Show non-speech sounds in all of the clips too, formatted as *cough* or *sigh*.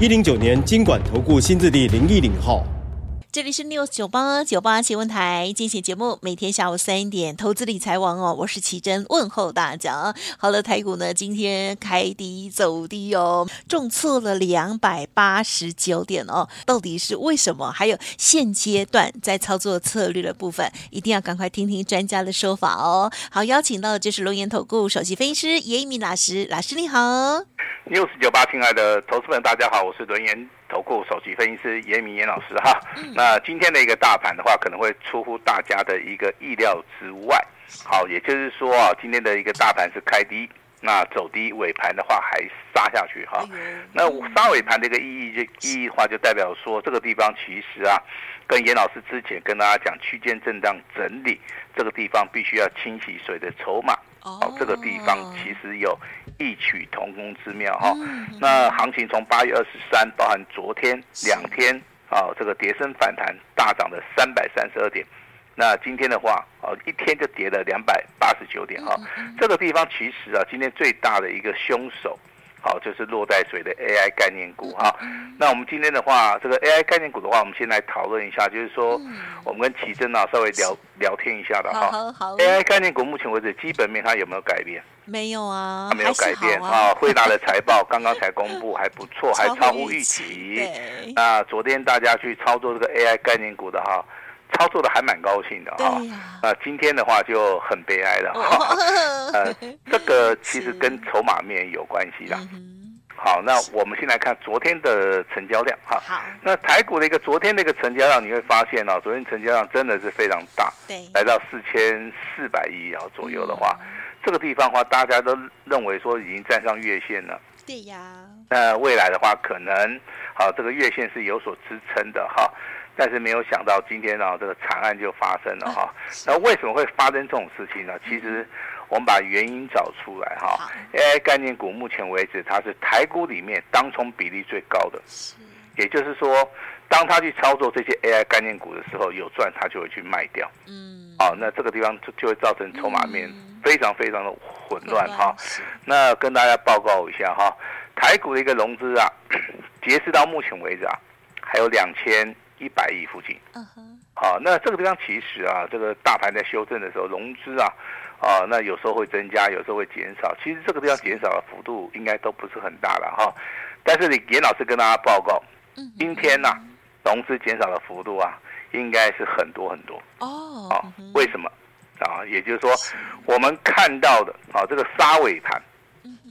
一零九年金管投顾新字第零一零号。这里是 News 九八九八新闻台，精选节目，每天下午三点，投资理财王哦，我是奇珍，问候大家。好了，台股呢今天开低走低哦，重挫了两百八十九点哦，到底是为什么？还有现阶段在操作策略的部分，一定要赶快听听专家的说法哦。好，邀请到的就是轮源投顾首席分析师严一鸣老师，老师你好。News 九八，亲爱的投资们，大家好，我是轮源投顾首席分析师严一民严老师哈。那今天的一个大盘的话，可能会出乎大家的一个意料之外。好，也就是说啊，今天的一个大盘是开低，那走低，尾盘的话还杀下去哈。那杀尾盘的一个意义就意义的话，就代表说这个地方其实啊，跟严老师之前跟大家讲区间震荡整理，这个地方必须要清洗水的筹码。哦，这个地方其实有异曲同工之妙哈。那行情从八月二十三，包含昨天两天啊，这个跌升反弹大涨了三百三十二点。那今天的话，哦，一天就跌了两百八十九点哈。这个地方其实啊，今天最大的一个凶手。好，就是落在水的 AI 概念股哈。那我们今天的话，这个 AI 概念股的话，我们先来讨论一下，就是说，我们跟奇珍啊稍微聊聊天一下的哈。好，好。AI 概念股目前为止基本面它有没有改变？没有啊，它没有改变啊。惠达的财报 *laughs* 刚刚才公布，还不错，还超乎预期。那昨天大家去操作这个 AI 概念股的哈。操作的还蛮高兴的哈，啊，啊，今天的话就很悲哀了哈，*laughs* 呃，*laughs* 这个其实跟筹码面有关系的。好，那我们先来看昨天的成交量哈。好，那台股的一个昨天的一个成交量，你会发现哦，昨天成交量真的是非常大，对，来到四千四百亿啊左右的话，这个地方的话，大家都认为说已经站上月线了。对呀。那未来的话，可能好，这个月线是有所支撑的哈。但是没有想到今天啊，这个惨案就发生了哈。那为什么会发生这种事情呢？其实我们把原因找出来哈。AI 概念股目前为止，它是台股里面当冲比例最高的。也就是说，当他去操作这些 AI 概念股的时候，有赚他就会去卖掉。嗯。好，那这个地方就就会造成筹码面非常非常的混乱哈。那跟大家报告一下哈，台股的一个融资啊，*clears throat* 截至到目前为止啊，还有两千。一百亿附近，嗯哼，好，那这个地方其实啊，这个大盘在修正的时候，融资啊，啊，那有时候会增加，有时候会减少。其实这个地方减少的幅度应该都不是很大了哈。但是你严老师跟大家报告，今天呐，融资减少的幅度啊，应该是很多很多哦。好，为什么？啊，也就是说，我们看到的啊，这个沙尾盘，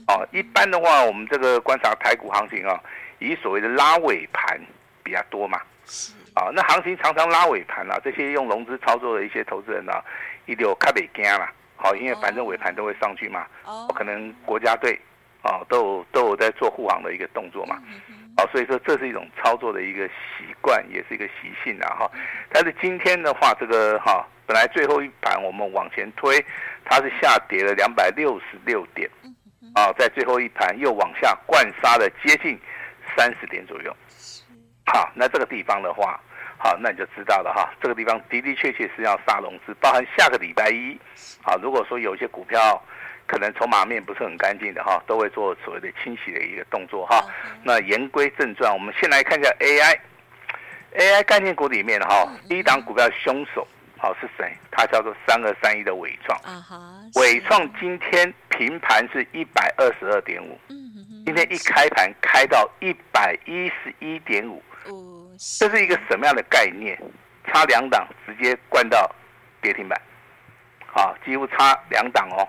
啊，一般的话，我们这个观察台股行情啊，以所谓的拉尾盘比较多嘛。是啊，那行情常常拉尾盘啊，这些用融资操作的一些投资人啊，一定有卡北惊啦。好，因为反正尾盘都会上去嘛。哦。可能国家队啊，都有都有在做护航的一个动作嘛。好，所以说这是一种操作的一个习惯，也是一个习性啊哈。但是今天的话，这个哈，本来最后一盘我们往前推，它是下跌了两百六十六点，啊，在最后一盘又往下灌杀了接近三十点左右。好，那这个地方的话，好，那你就知道了哈。这个地方的的确确是要杀融资，包含下个礼拜一，啊，如果说有一些股票可能筹码面不是很干净的哈，都会做所谓的清洗的一个动作哈。那言归正传，我们先来看一下 AI，AI 概念股里面哈，第一档股票凶手好是谁？它叫做三二三一的伟创。纬创今天平盘是一百二十二点五。今天一开盘开到一百一十一点五，这是一个什么样的概念？差两档直接灌到跌停板，啊，几乎差两档哦，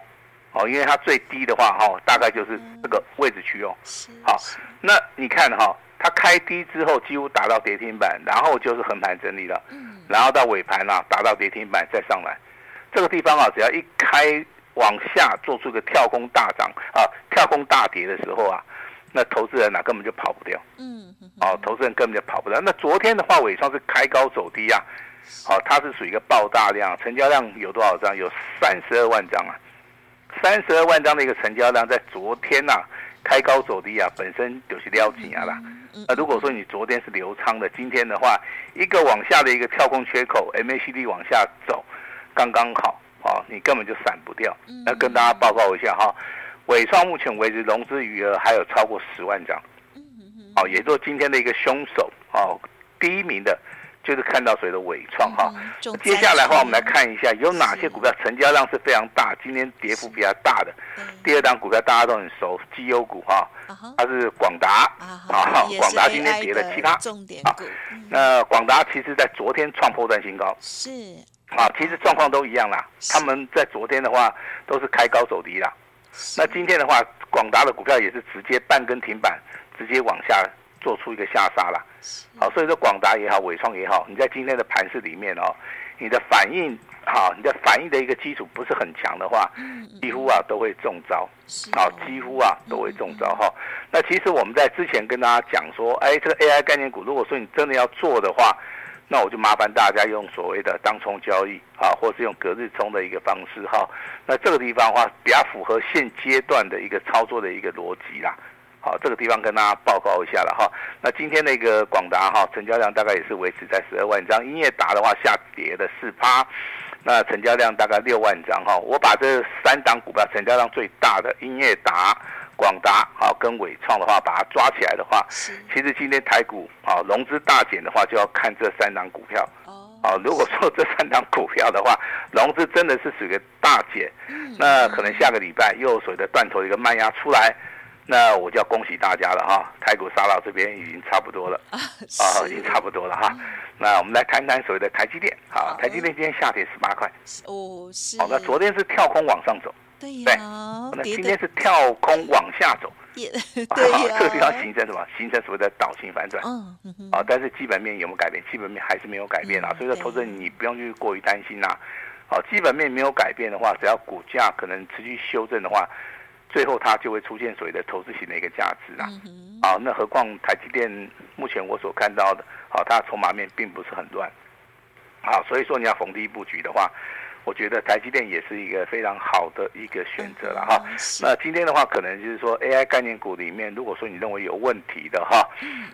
哦，因为它最低的话哈，大概就是这个位置区哦。好，那你看哈，它开低之后几乎打到跌停板，然后就是横盘整理了，然后到尾盘啊打到跌停板再上来，这个地方啊只要一开。往下做出一个跳空大涨啊，跳空大跌的时候啊，那投资人呢、啊、根本就跑不掉。嗯，哦，投资人根本就跑不掉。那昨天的话，纬创是开高走低啊，好、哦，它是属于一个爆大量，成交量有多少张？有三十二万张啊，三十二万张的一个成交量，在昨天呐、啊、开高走低啊，本身就是撩紧啊啦。那如果说你昨天是留仓的，今天的话，一个往下的一个跳空缺口，MACD 往下走，刚刚好。哦，你根本就闪不掉。那跟大家报告一下哈，纬创目前为止融资余额还有超过十万张。哦，也就是今天的一个凶手哦，第一名的，就是看到谁的伟创哈。接下来的话，我们来看一下有哪些股票成交量是非常大，今天跌幅比较大的。第二档股票大家都很熟，绩优股哈，它是广达啊，广达今天跌了七趴。重点股。那广达其实在昨天创波段新高。是。啊，其实状况都一样啦。他们在昨天的话都是开高走低啦。那今天的话，广达的股票也是直接半根停板，直接往下做出一个下杀啦。好，所以说广达也好，伟创也好，你在今天的盘势里面哦，你的反应好，你的反应的一个基础不是很强的话，几乎啊都会中招。好，几乎啊都会中招哈。那其实我们在之前跟大家讲说，哎，这个 AI 概念股，如果说你真的要做的话，那我就麻烦大家用所谓的当冲交易啊，或是用隔日冲的一个方式哈。那这个地方的话，比较符合现阶段的一个操作的一个逻辑啦。好，这个地方跟大家报告一下了哈。那今天那个广达哈，成交量大概也是维持在十二万张。英业达的话下跌的四趴，那成交量大概六万张哈。我把这三档股票成交量最大的英业达。广达啊，跟伟创的话，把它抓起来的话，其实今天台股啊融资大减的话，就要看这三档股票。哦，如果说这三档股票的话，*laughs* 融资真的是属于大减，那可能下个礼拜又有所谓的断头一个慢压出来，那我就要恭喜大家了哈，台股杀到这边已经差不多了啊，已经差不多了哈。那我们来谈谈所谓的台积电啊，台积电今天下跌十八块。哦，是。好，那昨天是跳空往上走。对呀，那今天是跳空往下走，*laughs* 对呀，这个地方形成什么？形成所谓的倒型反转。嗯嗯啊，但是基本面有没有改变？基本面还是没有改变啊。所以说，投资人你不用去过于担心呐。好，基本面没有改变的话，只要股价可能持续修正的话，最后它就会出现所谓的投资型的一个价值啦。啊，那何况台积电目前我所看到的，好，它的筹码面并不是很乱。好，所以说你要逢低布局的话。我觉得台积电也是一个非常好的一个选择了哈。那今天的话，可能就是说 AI 概念股里面，如果说你认为有问题的哈，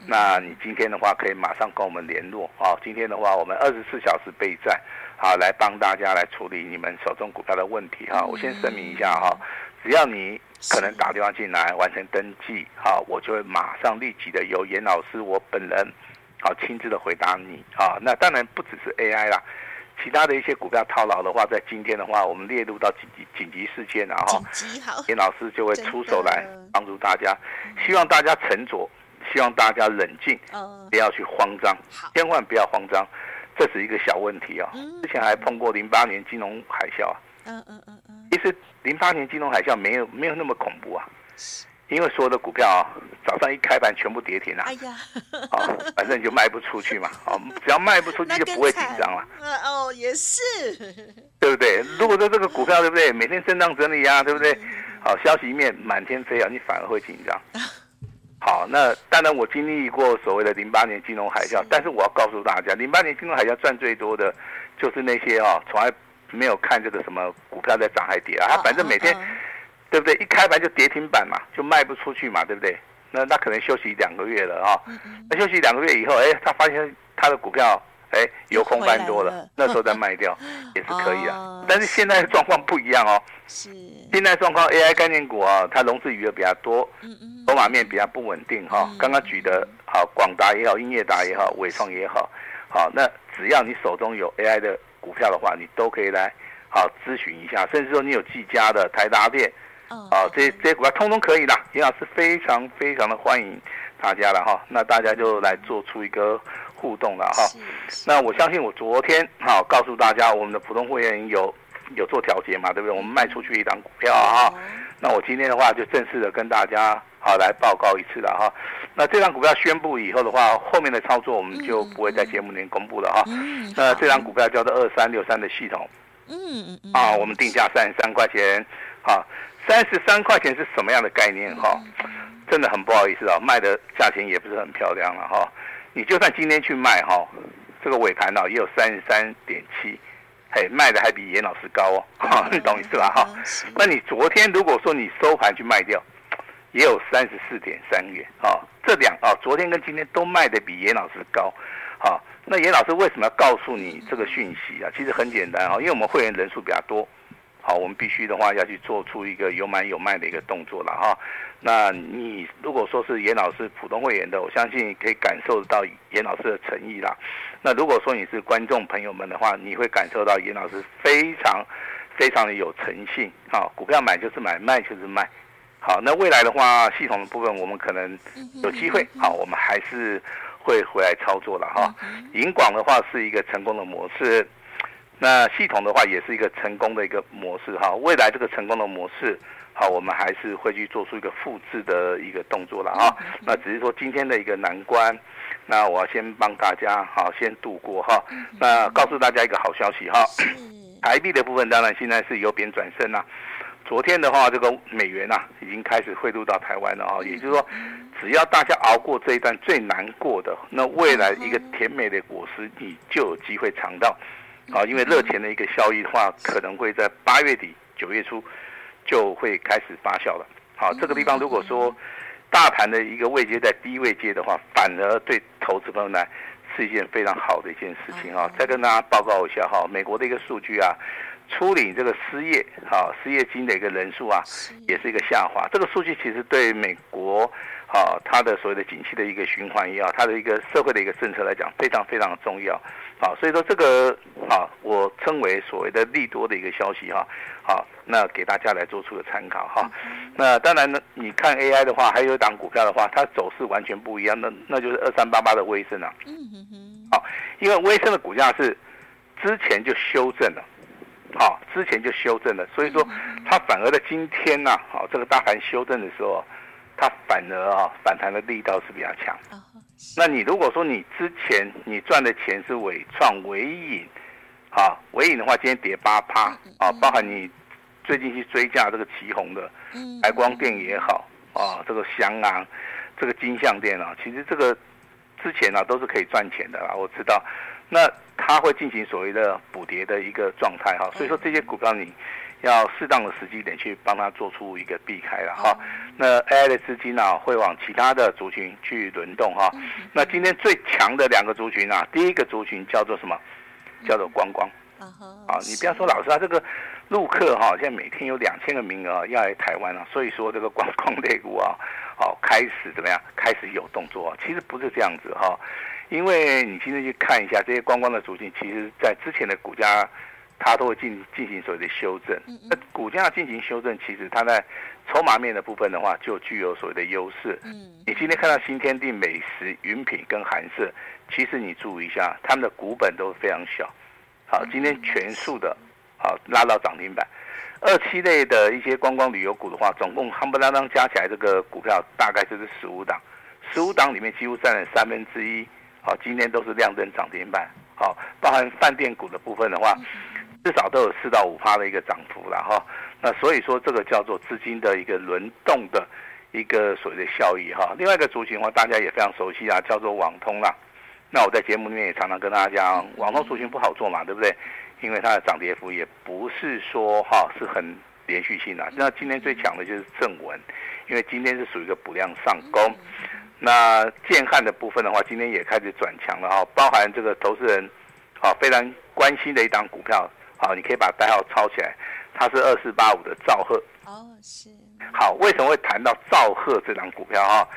那你今天的话可以马上跟我们联络啊。今天的话，我们二十四小时备战，好来帮大家来处理你们手中股票的问题哈。我先声明一下哈，只要你可能打电话进来完成登记，好，我就会马上立即的由严老师我本人好亲自的回答你啊。那当然不只是 AI 啦。其他的一些股票套牢的话，在今天的话，我们列入到紧急紧急事件，然后严老师就会出手来帮助大家。希望大家沉着，希望大家冷静，不要去慌张，千万不要慌张，这是一个小问题啊。之前还碰过零八年金融海啸啊，嗯嗯嗯嗯，其实零八年金融海啸没有没有那么恐怖啊。因为所有的股票啊，早上一开盘全部跌停了，哎呀，哦，反正你就卖不出去嘛，*laughs* 哦，只要卖不出去就不会紧张了。哦，也是，*laughs* 对不对？如果说这个股票对不对，每天震荡整理啊，对不对？好，消息面满天飞啊，你反而会紧张。*laughs* 好，那当然我经历过所谓的零八年金融海啸，但是我要告诉大家，零八年金融海啸赚最多的，就是那些啊，从来没有看这个什么股票在涨还跌啊，他反正每天。对不对？一开盘就跌停板嘛，就卖不出去嘛，对不对？那那可能休息两个月了啊、哦。那休息两个月以后，哎，他发现他的股票哎由空翻多了，了那时候再卖掉 *laughs* 也是可以啊。哦、但是现在的状况不一样哦。是。现在状况 AI 概念股啊、哦，它融资余额比较多，筹码面比较不稳定哈、哦。嗯、刚刚举的好，广达也好，英业达也好，纬创也好，好，那只要你手中有 AI 的股票的话，你都可以来好咨询一下，甚至说你有技嘉的台达电。啊，这些这些股票通通可以的，严老师非常非常的欢迎大家了哈。那大家就来做出一个互动了哈。那我相信我昨天哈告诉大家，我们的普通会员有有做调节嘛，对不对？我们卖出去一档股票啊。那我今天的话就正式的跟大家好来报告一次了哈。那这张股票宣布以后的话，后面的操作我们就不会在节目里面公布了哈。那这张股票叫做二三六三的系统，嗯嗯啊，我们定价三十三块钱啊。三十三块钱是什么样的概念哈？真的很不好意思啊，卖的价钱也不是很漂亮了哈。你就算今天去卖哈，这个尾盘呢也有三十三点七，嘿，卖的还比严老师高哦，哈，你懂意思吧哈？那你昨天如果说你收盘去卖掉，也有三十四点三元啊，这两啊，昨天跟今天都卖的比严老师高，好，那严老师为什么要告诉你这个讯息啊？其实很简单啊，因为我们会员人数比较多。好，我们必须的话要去做出一个有买有卖的一个动作了哈。那你如果说是严老师普通会员的，我相信可以感受到严老师的诚意啦。那如果说你是观众朋友们的话，你会感受到严老师非常非常的有诚信。好，股票买就是买，卖就是卖。好，那未来的话，系统的部分我们可能有机会，好，我们还是会回来操作了哈。银广的话是一个成功的模式。那系统的话也是一个成功的一个模式哈，未来这个成功的模式，好，我们还是会去做出一个复制的一个动作了哈。那只是说今天的一个难关，那我要先帮大家好先度过哈。那告诉大家一个好消息哈，*coughs* 台币的部分当然现在是由贬转升了。昨天的话，这个美元呐已经开始汇入到台湾了啊，也就是说，只要大家熬过这一段最难过的，那未来一个甜美的果实，你就有机会尝到。啊，因为热钱的一个效益的话，可能会在八月底、九月初就会开始发酵了。好，这个地方如果说大盘的一个位阶在低位阶的话，反而对投资朋友呢是一件非常好的一件事情啊。再跟大家报告一下哈，美国的一个数据啊，初领这个失业啊，失业金的一个人数啊，也是一个下滑。这个数据其实对美国。好，它的所谓的景气的一个循环也好，它的一个社会的一个政策来讲，非常非常的重要。好，所以说这个啊，我称为所谓的利多的一个消息哈。好，那给大家来做出个参考哈。那当然呢，你看 AI 的话，还有一档股票的话，它走势完全不一样，那那就是二三八八的威盛啊。嗯哼哼。好，因为威盛的股价是之前就修正了，好，之前就修正了，所以说它反而在今天呢，好，这个大盘修正的时候。它反而啊反弹的力道是比较强。那你如果说你之前你赚的钱是纬创、纬颖，啊，纬颖的话今天跌八趴啊，包含你最近去追价这个旗红的，白光电也好啊，这个翔昂，这个金像电啊，其实这个之前啊都是可以赚钱的啦，我知道。那它会进行所谓的补跌的一个状态哈，所以说这些股票你。要适当的时机点去帮他做出一个避开了哈，那 AI 的资金呢、啊、会往其他的族群去轮动哈。那今天最强的两个族群啊，第一个族群叫做什么？叫做观光。啊，你不要说老师啊，这个陆客哈，现在每天有两千个名额要来台湾啊，所以说这个观光类股啊，好开始怎么样？开始有动作啊。其实不是这样子哈，因为你今天去看一下这些观光的族群，其实在之前的股价。它都会进进行所谓的修正，那股价进行修正，其实它在筹码面的部分的话，就具有所谓的优势。嗯，你今天看到新天地、美食、云品跟韩舍，其实你注意一下，他们的股本都非常小。好，今天全数的，好拉到涨停板。二期类的一些观光旅游股的话，总共夯不啷当加起来，这个股票大概就是十五档，十五档里面几乎占了三分之一。好，今天都是亮灯涨停板。好，包含饭店股的部分的话。至少都有四到五趴的一个涨幅了哈，那所以说这个叫做资金的一个轮动的一个所谓的效益哈。另外一个族群的话，大家也非常熟悉啊，叫做网通啦。那我在节目里面也常常跟大家讲，网通族群不好做嘛，对不对？因为它的涨跌幅也不是说哈是很连续性的。那今天最强的就是正文，因为今天是属于一个补量上攻。那建汉的部分的话，今天也开始转强了哈，包含这个投资人啊非常关心的一档股票。好，你可以把代号抄起来，它是二四八五的兆赫。哦，是。好，为什么会谈到兆赫这档股票哈？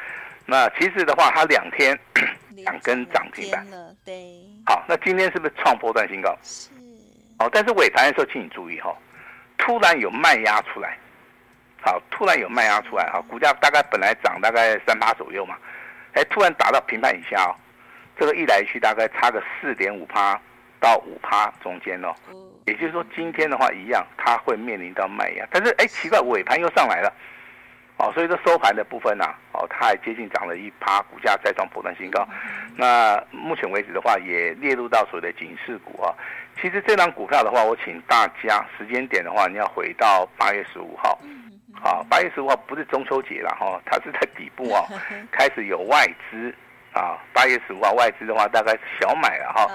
那其实的话，它两天两根涨停板。对。好，那今天是不是创波段新高？是。哦，但是尾盘的时候，请你注意哈，突然有卖压出来。好，突然有卖压出来哈，股价大概本来涨大概三八左右嘛，哎，突然打到平盘以下哦，这个一来一去大概差个四点五趴到五趴中间哦。也就是说，今天的话一样，它会面临到卖压，但是哎，奇怪，尾盘又上来了，哦，所以说收盘的部分呢、啊，哦，它还接近涨了一趴，股价再创波段新高。那目前为止的话，也列入到所谓的警示股啊。其实这档股票的话，我请大家时间点的话，你要回到八月十五号，好，八月十五号不是中秋节了哈，它是在底部啊，*laughs* 开始有外资啊。八月十五号外资的话，大概是小买了哈。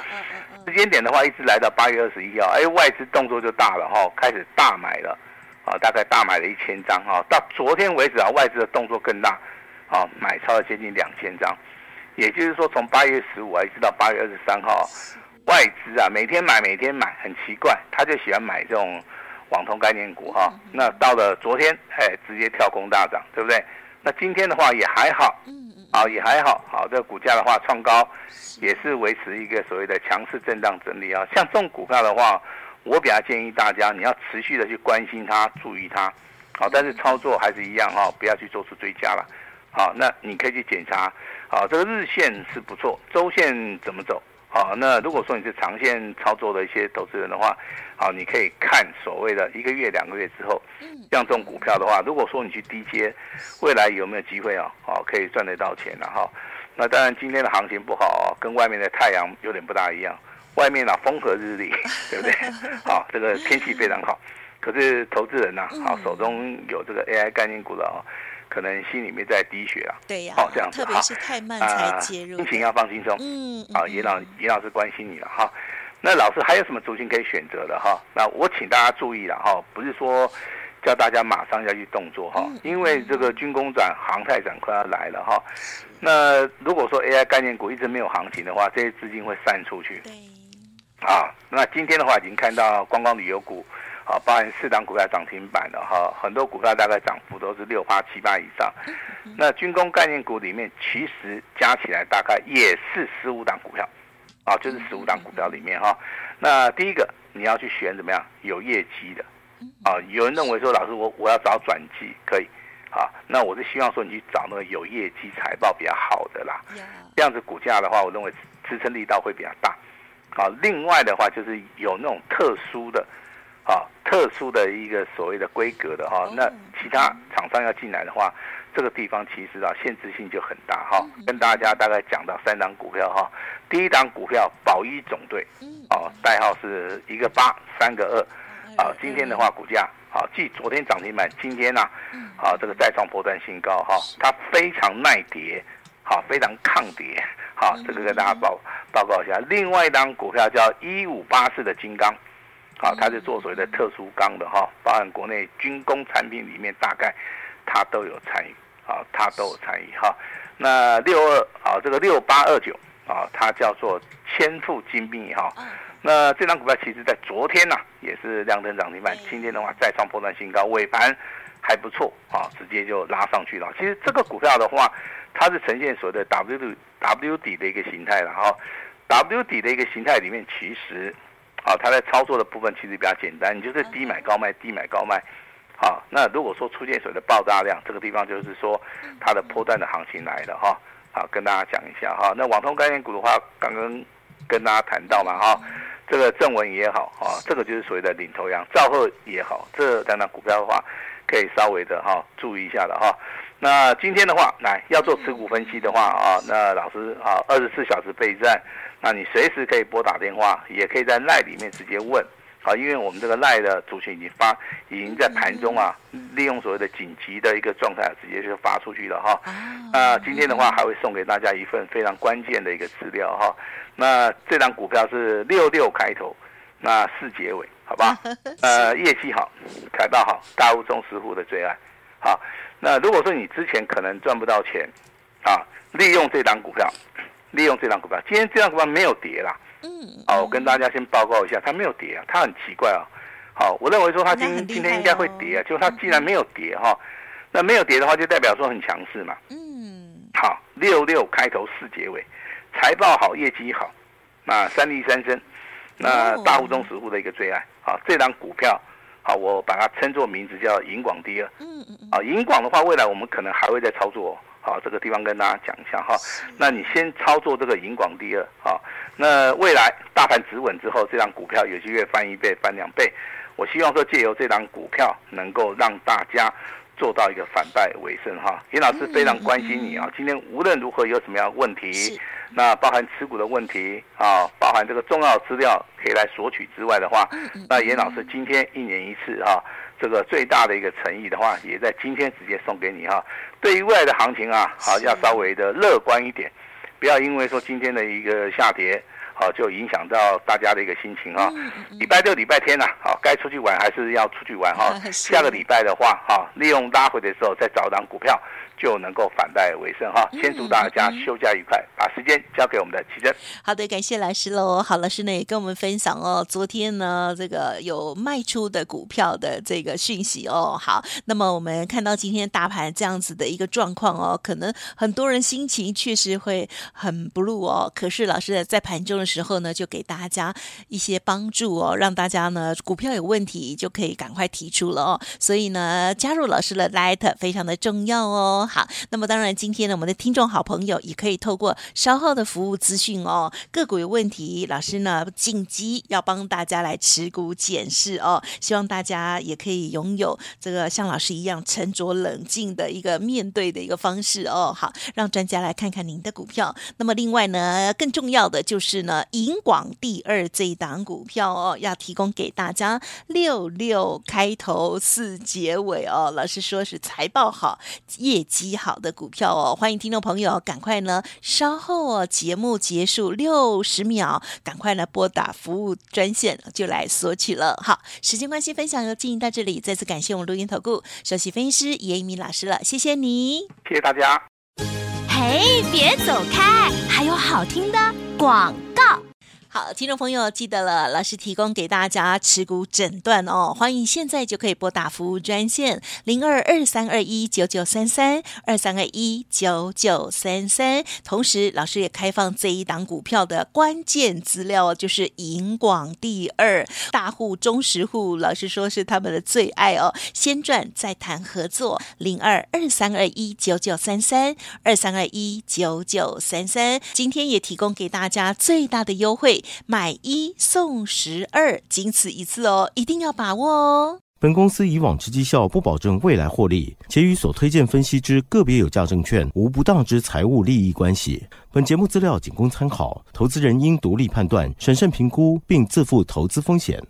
时间点的话，一直来到八月二十一号，哎，外资动作就大了哈，开始大买了啊，大概大买了一千张哈。到昨天为止啊，外资的动作更大，啊，买超了接近两千张。也就是说，从八月十五啊一直到八月二十三号，外资啊每天买每天买，很奇怪，他就喜欢买这种。网通概念股哈，那到了昨天，哎，直接跳空大涨，对不对？那今天的话也还好，嗯嗯，啊也还好，好，这个股价的话创高，也是维持一个所谓的强势震荡整理啊。像这种股票的话，我比较建议大家，你要持续的去关心它，注意它，好，但是操作还是一样哈，不要去做出追加了，好，那你可以去检查，好，这个日线是不错，周线怎么走？好，那如果说你是长线操作的一些投资人的话，好，你可以看所谓的一个月、两个月之后，像这种股票的话，如果说你去低接，未来有没有机会啊？好，可以赚得到钱了哈。那当然，今天的行情不好，跟外面的太阳有点不大一样。外面啊，风和日丽，*laughs* 对不对？好，这个天气非常好。可是投资人呐，好，手中有这个 AI 概念股的哦。可能心里面在滴血啊，对呀，哦，这样子，特别是太慢才介入，心情要放轻松，嗯，啊，严老严老师关心你了哈。那老师还有什么族群可以选择的哈？那我请大家注意了哈，不是说叫大家马上要去动作哈，因为这个军工展、航太展快要来了哈。那如果说 AI 概念股一直没有行情的话，这些资金会散出去，对，啊，那今天的话已经看到观光旅游股。啊，包含四档股票涨停板的哈，很多股票大概涨幅都是六八七八以上。那军工概念股里面，其实加起来大概也是十五档股票，啊，就是十五档股票里面哈。那第一个你要去选怎么样有业绩的，啊，有人认为说老师我我要找转机可以，啊，那我是希望说你去找那个有业绩财报比较好的啦，这样子股价的话，我认为支撑力道会比较大。啊，另外的话就是有那种特殊的。啊，特殊的一个所谓的规格的哈，那其他厂商要进来的话，这个地方其实啊限制性就很大哈。跟大家大概讲到三档股票哈，第一档股票宝一总队，哦，代号是一个八三个二，啊，今天的话股价啊，继昨天涨停板，今天呢，啊这个再创波段新高哈，它非常耐跌，好，非常抗跌，好，这个跟大家报报告一下。另外一档股票叫一五八四的金刚。好，它是做所谓的特殊钢的哈，包含国内军工产品里面，大概它都有参与，啊，它都有参与哈。那六二啊，这个六八二九啊，它叫做千富精密哈。那这张股票其实在昨天呐、啊，也是亮灯涨停板，今天的话再创破断新高，尾盘还不错啊，直接就拉上去了。其实这个股票的话，它是呈现所谓的 W W 底的一个形态了哈，W 底的一个形态里面，其实。好，它在操作的部分其实比较简单，你就是低买高卖，低买高卖。好，那如果说出现所谓的爆炸量，这个地方就是说它的波段的行情来了哈。好，跟大家讲一下哈。那网通概念股的话，刚刚跟大家谈到嘛哈，这个正文也好啊，这个就是所谓的领头羊，兆赫也好，这两档股票的话，可以稍微的哈注意一下的哈。那今天的话，来要做持股分析的话啊，那老师啊，二十四小时备战。那你随时可以拨打电话，也可以在赖里面直接问，啊，因为我们这个赖的族群已经发，已经在盘中啊，利用所谓的紧急的一个状态，直接就发出去了哈。那今天的话还会送给大家一份非常关键的一个资料哈。那这张股票是六六开头，那四结尾，好吧？*laughs* 呃，业绩好，财报好，大户中实户的最爱。好，那如果说你之前可能赚不到钱，啊，利用这张股票。利用这档股票，今天这档股票没有跌啦。嗯，好，我跟大家先报告一下，它没有跌啊，它很奇怪啊。好，我认为说它今今天应该会跌啊，就它既然没有跌哈，那没有跌的话，就代表说很强势嘛。嗯，好，六六开头四结尾，财报好，业绩好，那三利三升，那大户中实户的一个最爱。好，这档股票，好，我把它称作名字叫银广第二。嗯嗯嗯。啊，银广的话，未来我们可能还会再操作。好，这个地方跟大家讲一下哈。那你先操作这个银广第二，好，那未来大盘止稳之后，这张股票有机会翻一倍、翻两倍。我希望说借由这张股票，能够让大家做到一个反败为胜哈。严老师非常关心你啊，今天无论如何有什么样的问题，那包含持股的问题啊，包含这个重要资料可以来索取之外的话，那严老师今天一年一次哈。这个最大的一个诚意的话，也在今天直接送给你哈。对于未来的行情啊，好要稍微的乐观一点，不要因为说今天的一个下跌，好就影响到大家的一个心情哈。礼拜六、礼拜天呐，好该出去玩还是要出去玩哈。*laughs* 下个礼拜的话，哈利用拉回的时候再找一档股票。就能够反败为胜哈！先祝大家休假愉快，嗯嗯嗯、把时间交给我们的奇珍。好的，感谢老师喽。好，老师呢也跟我们分享哦，昨天呢这个有卖出的股票的这个讯息哦。好，那么我们看到今天大盘这样子的一个状况哦，可能很多人心情确实会很 blue 哦。可是老师在盘中的时候呢，就给大家一些帮助哦，让大家呢股票有问题就可以赶快提出了哦。所以呢，加入老师的 Light 非常的重要哦。好，那么当然，今天呢，我们的听众好朋友也可以透过稍后的服务资讯哦，个股有问题，老师呢紧急要帮大家来持股检视哦，希望大家也可以拥有这个像老师一样沉着冷静的一个面对的一个方式哦。好，让专家来看看您的股票。那么另外呢，更重要的就是呢，银广第二这一档股票哦，要提供给大家六六开头四结尾哦，老师说是财报好，业绩。极好的股票哦，欢迎听众朋友赶快呢，稍后哦节目结束六十秒，赶快呢拨打服务专线就来索取了。好，时间关系，分享就进行到这里，再次感谢我们录音投顾首席分析师严一鸣老师了，谢谢你，谢谢大家。嘿，别走开，还有好听的广告。好，听众朋友记得了，老师提供给大家持股诊断哦，欢迎现在就可以拨打服务专线零二二三二一九九三三二三二一九九三三，同时老师也开放这一档股票的关键资料，就是银广第二大户、中实户，老师说是他们的最爱哦，先赚再谈合作零二二三二一九九三三二三二一九九三三，今天也提供给大家最大的优惠。买一送十二，仅此一次哦，一定要把握哦。本公司以往之绩效不保证未来获利，且与所推荐分析之个别有价证券无不当之财务利益关系。本节目资料仅供参考，投资人应独立判断、审慎评估，并自负投资风险。